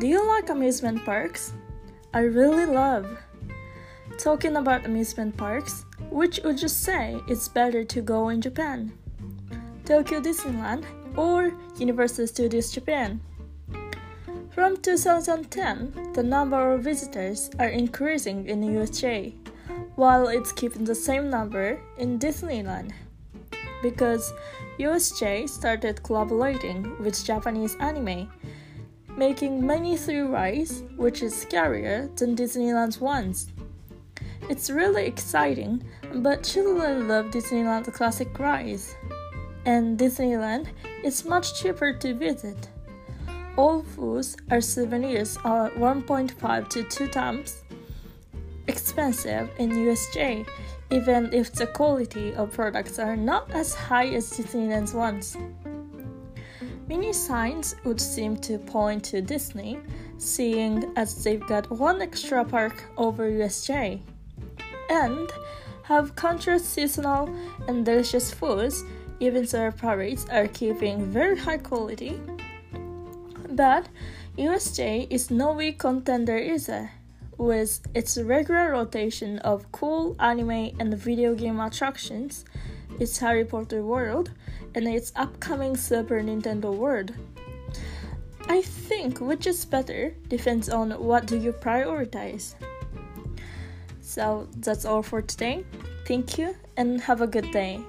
like amusement parks? I really love. Talking about amusement parks, which would you say it's better to go in Japan? Tokyo Disneyland or Universal Studios Japan? From 2010, the number of visitors are increasing in USJ, while it's keeping the same number in Disneyland. Because USJ started collaborating with Japanese anime, making many through rides, which is scarier than Disneyland's ones. It's really exciting, but children love Disneyland classic rides. And Disneyland is much cheaper to visit. All foods are souvenirs are 1.5 to 2 times expensive in USJ, even if the quality of products are not as high as Disneyland's ones. Many signs would seem to point to Disney, seeing as they've got one extra park over USJ, and have contrast seasonal and delicious foods, even their parades are keeping very high quality. But USJ is no weak contender either, with its regular rotation of cool anime and video game attractions, its Harry Potter world, and its upcoming Super Nintendo world. I think which is better depends on what do you prioritize. So that's all for today. Thank you and have a good day.